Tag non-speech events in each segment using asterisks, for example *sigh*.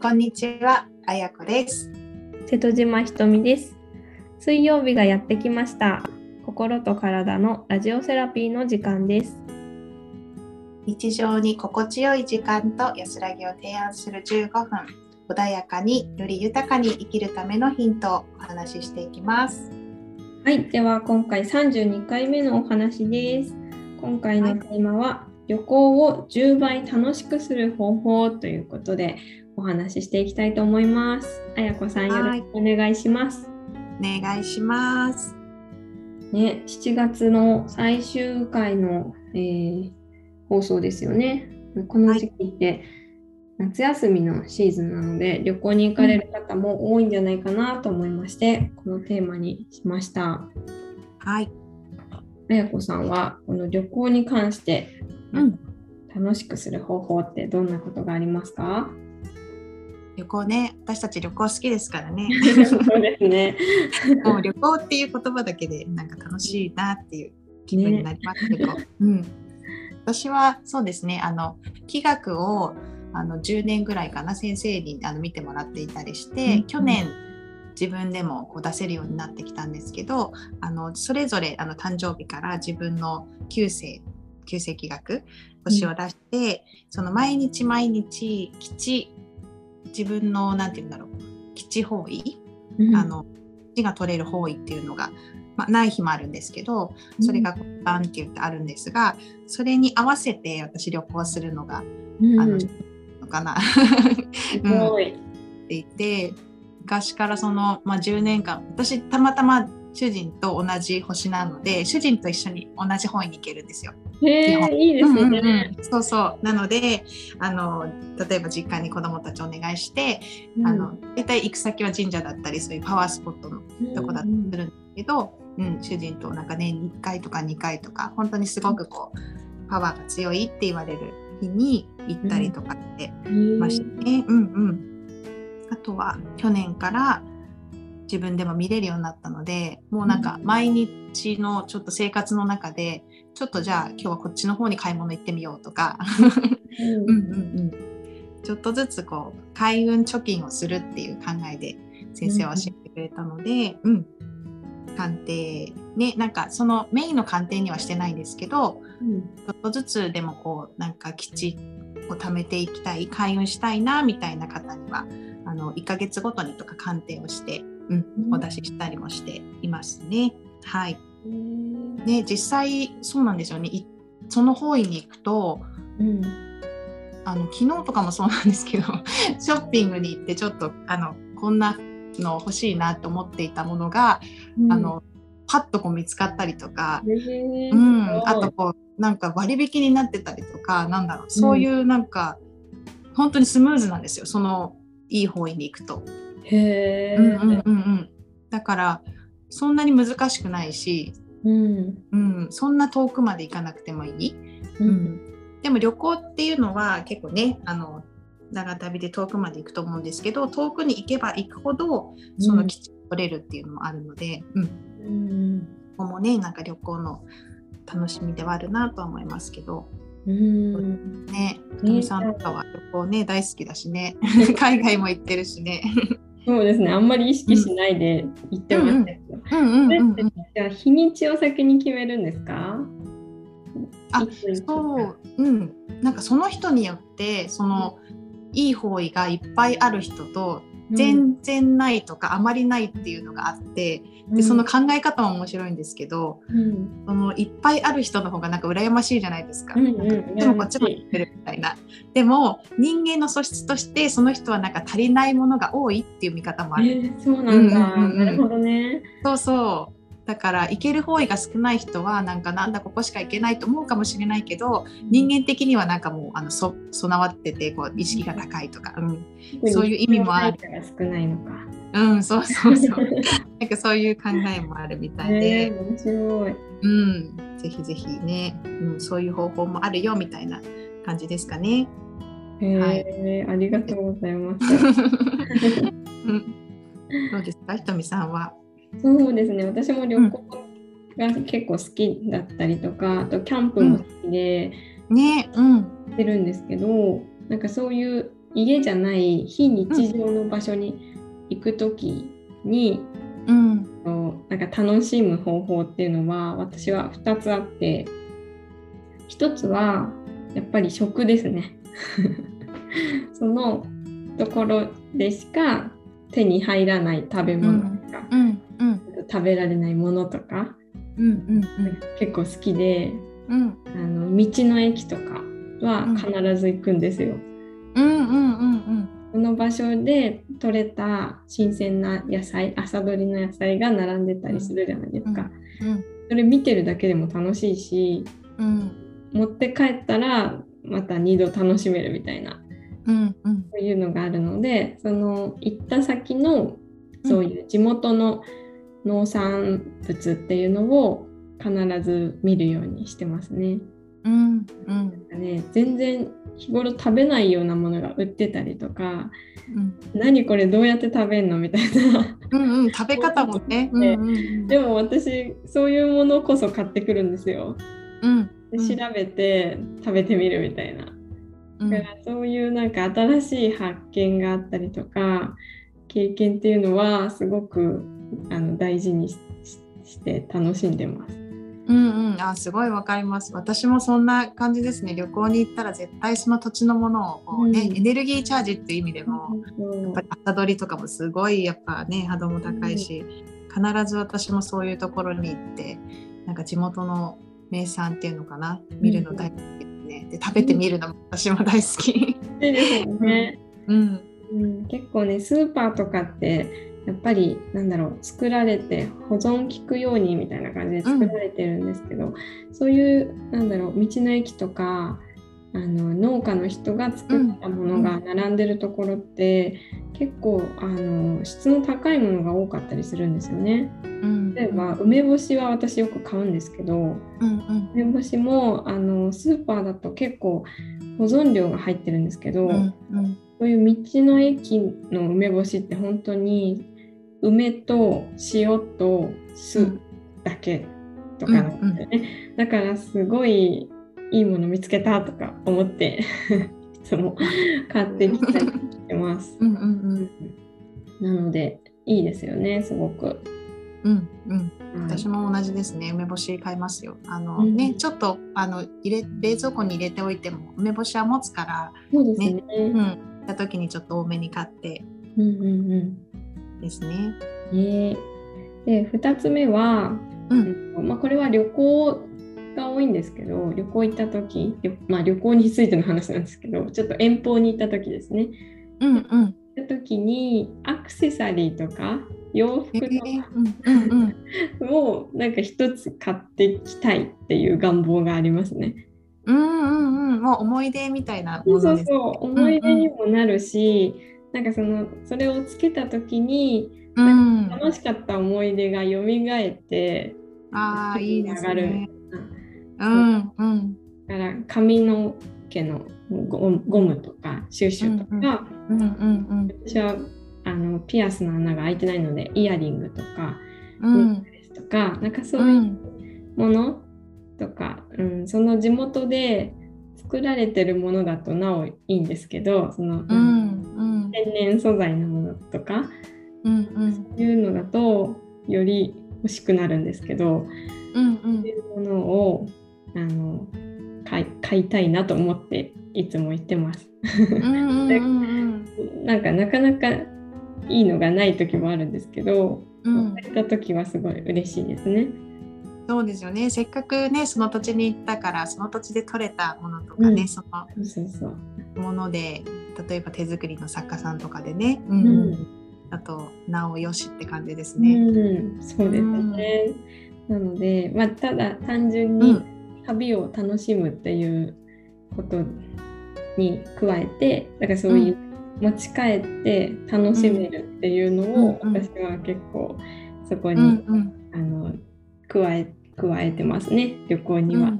こんにちは、あやこです。瀬戸島ひとみです。水曜日がやってきました。心と体のラジオセラピーの時間です。日常に心地よい時間と安らぎを提案する15分、穏やかにより豊かに生きるためのヒントをお話ししていきます。はい、では今回32回目のお話です。今回のテーマは、旅行を10倍楽しくする方法ということでお話ししていきたいと思います。あやこさんよろしくお願いします。お願いします。ね、7月の最終回の、えー放送ですよね。この時期って、夏休みのシーズンなので旅行に行かれる方も多いんじゃないかなと思いまして、このテーマにしました。はい。あやこさんはこの旅行に関してうん。楽しくする方法ってどんなことがありますか？旅行ね、私たち旅行好きですからね。そうですね。もう旅行っていう言葉だけでなんか楽しいなっていう気分になりますけど、うん、私はそうですね。あの気学をあの10年ぐらいかな先生にあの見てもらっていたりして、うん。去年自分でもこう出せるようになってきたんですけどあのそれぞれあの誕生日から自分の旧世旧世気学星を出して、その毎日毎日基地自分のなんて言うんだろう。基地方位。あの字が取れる方位っていうのが、まあ、ない日もあるんですけどそれがバンって言ってあるんですがそれに合わせて私旅行するのが、うん、あのすのかな。*laughs* ごい。っていて昔からその、まあ、10年間私たまたま主人と同じ星なので主人と一緒に同じ方位に行けるんですよ。へえ、いいですね。うんうんうん。そうそう。なのであの例えば実家に子どもたちお願いして、あの大体行く先は神社だったりそういうパワースポットのとこだったりするんですけど、うん。主人となんか年に1回とか2回とか本当にすごくこうパワーが強いって言われる日に行ったりとかしてうん。ましたね。うんうん、あとは去年から自分でも見れるようになったのでもうなんか毎日のちょっと生活の中でちょっとじゃあ今日はこっちの方に買い物行ってみようとか。うん。うんうんうん。ちょっとずつこう開運貯金をするっていう考えで先生は教えてくれたので、うん。鑑定ねなんかそのメインの鑑定にはしてないんですけどうん。ちょっとずつでもこうなんか基地を貯めていきたい開運したいなみたいな方にはあの1ヶ月ごとにとか鑑定をして、うんうん。お出ししたりもしていますね。はい。うんね実際そうなんですよね。いその方位に行くとうん。あの昨日とかもそうなんですけど *laughs* ショッピングに行ってちょっとあのこんなの欲しいなと思っていたものが、あのパッとこう見つかったりとか、うん、あとこうなんか割引になってたりとかなんだろう。そういうなんか、本当にスムーズなんですよ。そのいい方位に行くと。へえ、うんうんうんうん、だからそんなに難しくないし、うん。うん、そんな遠くまで行かなくてもいい？ううん。ん、でも旅行っていうのは結構ねあの長旅で遠くまで行くと思うんですけど遠くに行けば行くほどその基地を取れるっていうのもあるので、うん。うん。ここもねなんか旅行の楽しみではあるなとは思いますけど。うん。ねひとみさんとかは旅行ね大好きだしね。*laughs* 海外も行ってるしね。そうですね。あんまり意識しないで行ってます。けど、うんうんじゃあ日にちを先に決めるんですか？あそう、うん、なんかその人によってそのいい方位がいっぱいある人と全然ないとかあまりないっていうのがあって、でその考え方も面白いんですけど、うんそのいっぱいある人の方がなんか羨ましいじゃないですか。うんうんかでもこっちも言ってるみたいな。でも人間の素質としてその人はなんか足りないものが多いっていう見方もあえる。ーそうなんだ、うんうんうんうんなるほどねそうそう。だから行ける方位が少ない人はなんかなんだここしか行けないと思うかもしれないけど人間的にはなんかもうあのそ備わっててこう意識が高いとか、うん、そういう意味もある。少ないのか。うん、そうそうそう。*laughs* なんかそういう考えもあるみたいえで、ー、面白い。うん、ぜひぜひね、うん、そういう方法もあるよみたいな感じですかね。えーありがとうございます。*laughs* うん。どうですか、ひとみさんは。そうですね、私も旅行が結構好きだったりとか、あとキャンプも好きでね、うん、してるんですけど、なんかそういう家じゃない非日常の場所に行く時に、うん。なんか楽しむ方法っていうのは私は2つあって1つはやっぱり食ですね。*laughs* そのところでしか手に入らない食べ物食べられないものとかうんうん結構好きでうん。あの道の駅とかは必ず行くんですよ。うんうんうんこの場所で採れた新鮮な野菜朝採りの野菜が並んでたりするじゃないですか。うんそれ見てるだけでも楽しいしうん。持って帰ったらまた2度楽しめるみたいなうんうん。そういうのがあるのでその行った先のそういう地元の農産物っていうのを必ず見るようにしてますね。うんうんなんかね全然日頃食べないようなものが売ってたりとかうん何これどうやって食べんのみたいなうんうん食べ方もね。*laughs* うんうんでも私そういうものこそ買ってくるんですよ。うんでうん調べて食べてみるみたいな。うんだからそういうなんか新しい発見があったりとか経験っていうのはすごくあの大事にしして楽しんでます。うんうん、あすごいわかります。私もそんな感じですね。旅行に行ったら絶対その土地のものをこう、ねうんエネルギーチャージっていう意味でも、そうやっぱり朝取りとかもすごいやっぱね波動も高いし、必ず私もそういうところに行ってなんか地元の名産っていうのかな見るの大好きですね。で食べてみるのも私も大好き。いいですよね。うんうん、結構ねスーパーとかってやっぱりなんだろう作られて保存効くようにみたいな感じで作られてるんですけど、そういうなんだろう道の駅とかあの農家の人が作ったものが並んでるところって、結構あの質の高いものが多かったりするんですよね。うん。例えば梅干しは私よく買うんですけどうんうん。梅干しもあのスーパーだと結構保存量が入ってるんですけど、うんうんそういう道の駅の梅干しって本当に梅と塩と酢だけとかなんですよね。だからすごいいいもの見つけたとか思って *laughs* いつも買ってきたりしてます。うんうんなのでいいですよねすごく。うんうん。はい。私も同じですね。梅干し買いますよ。あの、うん。ねちょっとあの入れ冷蔵庫に入れておいても梅干しは持つからそうですね。うん。行った時にちょっと多めに買ってうんうんうん。ですね。ね。で2つ目は、うん。まあ、これは旅行が多いんですけど旅行行った時、旅まあ、旅行についての話なんですけどちょっと遠方に行った時ですね。うんうん。行った時にアクセサリーとか洋服えーうんうん。*laughs* をなんか一つ買ってきたいっていう願望がありますね。うんうんうん。もう思い出みたいなそうそうものです。そう思い出にもなるし、なんかそのそれをつけた時にうん。楽しかった思い出が蘇ってああいいです上がる。みね。うん。うんだから髪の毛のゴゴムとかシュッシュとか、うんうんうん私はあのピアスの穴が開いてないのでイヤリングとかうん。ネックレスとか、なんかそうういうん。ものとか、うんその地元で作られてるものだとなおいいんですけどその、うんうん。天然素材のものとかうんうん。そういうのだとより欲しくなるんですけどうんそういうものをあの買い買いたいなと思っていつも言ってます。うんうんうん *laughs* なんかなかなかいいのがない時もあるんですけど、うん。買えた時はすごい嬉しいですね。そうですよね。せっかくねその土地に行ったからその土地で採れたものとかね、うん。そ。のもので例えば手作りの作家さんとかでね、ううんん、あとなおよしって感じですうね。ん、そうですね。なので、まあ、ただ単純にうん。旅を楽しむっていうことに加えて、だからそういう持ち帰って楽しめるっていうのをうんうん私は結構そこうに、んうん。あの加え加えてますね旅行には。うん。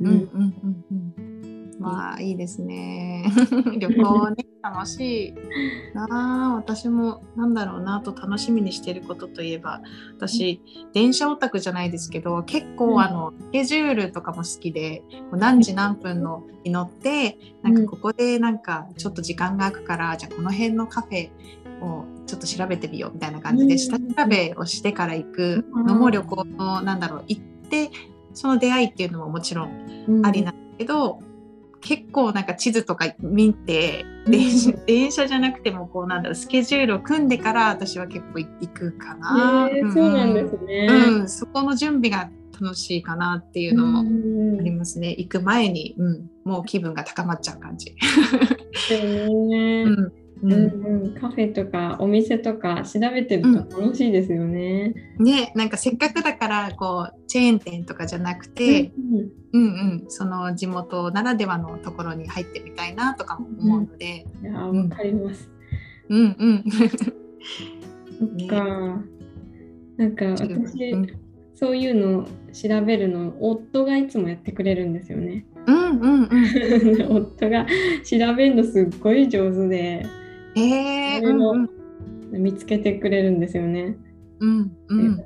うん。うんうんうんまあいいですね。*laughs* 旅行ね楽しい。なあ私もなんだろうなと楽しみにしてることといえば私電車オタクじゃないですけど結構あの、スケジュールとかも好きで何時何分のに乗ってなんかここでなんかちょっと時間が空くからじゃあこの辺のカフェをちょっと調べてみようみたいな感じで下調べをしてから行くのも旅行のなんだろう行ってその出会いっていうのももちろんありなんだけど、結構なんか地図とか見て電車,、電車じゃなくてもこうなんだろうスケジュールを組んでから私は結構行くかな、えー、そうなんですね、うん、そこの準備が楽しいかなっていうのもありますね、行く前に、うん、もう気分が高まっちゃう感じ。うんうんうん、カフェとかお店とか調べてると楽しいですよね。うん、ねなんかせっかくだからこうチェーン店とかじゃなくて、うん、うん、うんその地元ならではのところに入ってみたいなとかも思うので。いやわかります。うんうん。*laughs* そっか。なんか私、そういうの調べるの夫がいつもやってくれるんですよね。うんうんうん、*laughs* 夫が調べるのすっごい上手で。えー、うんうん、見つけてくれるんですよね。うんうん、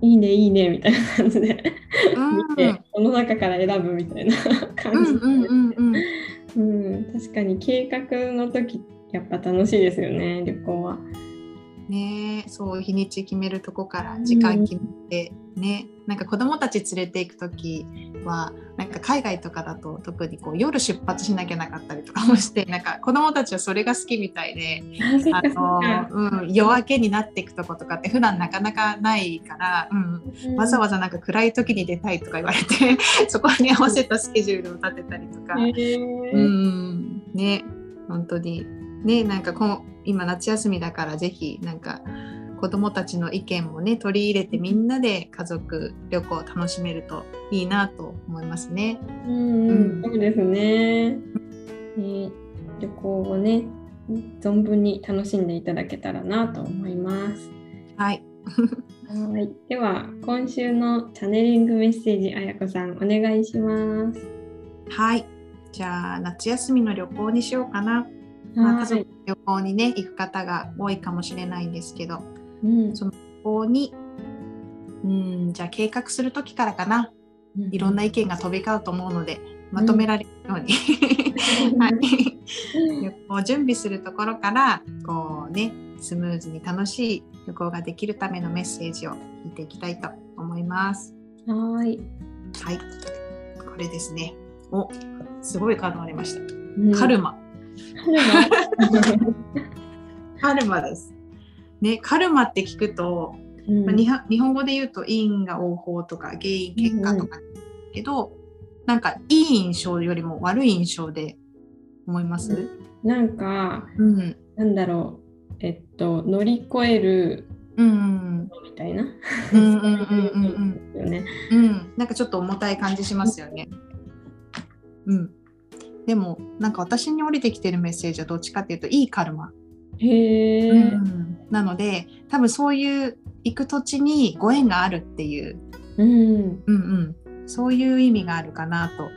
いいねいいねみたいな感じで見て、この中から選ぶみたいな *laughs* 感じで、うん、確かに計画の時やっぱ楽しいですよね旅行は。ね。そう日にち決めるとこから時間決めて、うん、ね。なんか子供たち連れていく時はなんか海外とかだと特にこう夜出発しなきゃなかったりとかもしてなんか子供たちはそれが好きみたいであの、うん、夜明けになっていくとことかって普段なかなかないから、うん、わざわざなんか暗い時に出たいとか言われて *laughs* そこに合わせたスケジュールを立てたりとか、うん、ね本当にねなんかこの今夏休みだからぜひなんか子どもたちの意見もね取り入れてみんなで家族旅行を楽しめるといいなと思いますね。うん、うん、そうですね、ね旅行をね存分に楽しんでいただけたらなと思います。はい。はい。では今週のチャネリングメッセージあやこさんお願いします。はい。じゃあ夏休みの旅行にしようかな。まあ、家族旅行にね行く方が多いかもしれないんですけど、うん、その旅行にうんじゃあ計画する時からかな、うん、いろんな意見が飛び交うと思うのでまとめられるように、うん、はい、旅行準備するところからこうねスムーズに楽しい旅行ができるためのメッセージを聞いていきたいと思います。はい。はい。これですね。お、すごいカードが出ました。うん、カルマ。*laughs* カルマ。です。ね、カルマって聞くと、うん、まあ、日本語で言うと因果応報とか原因結果とかけど、うん、なんかいい印象よりも悪い印象で思います、うん、なんか、うん、なんだろうえっと乗り越えるうん、みたいな。うんうんうんうん *laughs* うん。なんかちょっと重たい感じしますよね。うん。でもなんか私に降りてきてるメッセージはどっちかっていうといいカルマ。へえ、うん、なので多分そういう行く土地にご縁があるっていう、うん、うんうん。そういう意味があるかなと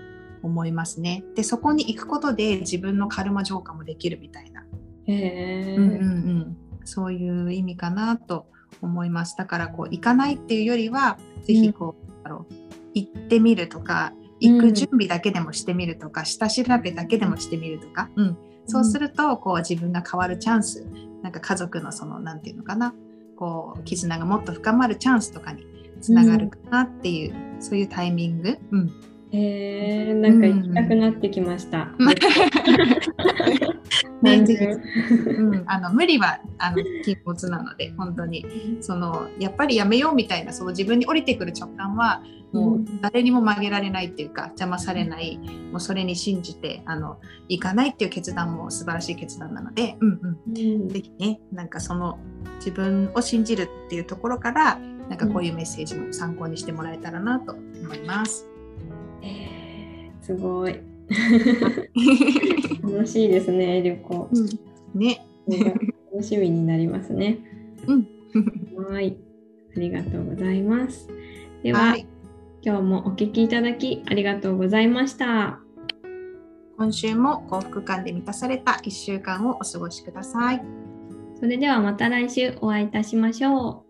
思いますね。でそこに行くことで自分のカルマ浄化もできるみたいな、へうんうんうん、そういう意味かなと思います。だからこう行かないっていうよりは是非こう、うん、だろう。行ってみるとか行く準備だけでもしてみるとか、うん、下調べだけでもしてみるとか、うん、そうするとこう自分が変わるチャンスなんか家族のその何て言うのかな。こう絆がもっと深まるチャンスとかにつながるかなっていう、うん、そういうタイミング。うん。えー、なんか行きたくなってきました。*laughs* ね、うん、*laughs* あの無理はあの禁物なので本当に。そのやっぱりやめようみたいなその自分に降りてくる直感はもう誰にも曲げられないっていうか邪魔されない。もうそれに信じてあの行かないっていう決断も素晴らしい決断なので、うんうん、うん、ぜひねなんかその自分を信じるっていうところからなんかこういうメッセージも参考にしてもらえたらなと思います。えー、すごい楽しいですね旅行。うん、ね楽しみになりますね。うん、はい、ありがとうございます。では、はい、今日もお聞きいただきありがとうございました。今週も幸福感で満たされた1週間をお過ごしください。それではまた来週お会いいたしましょう。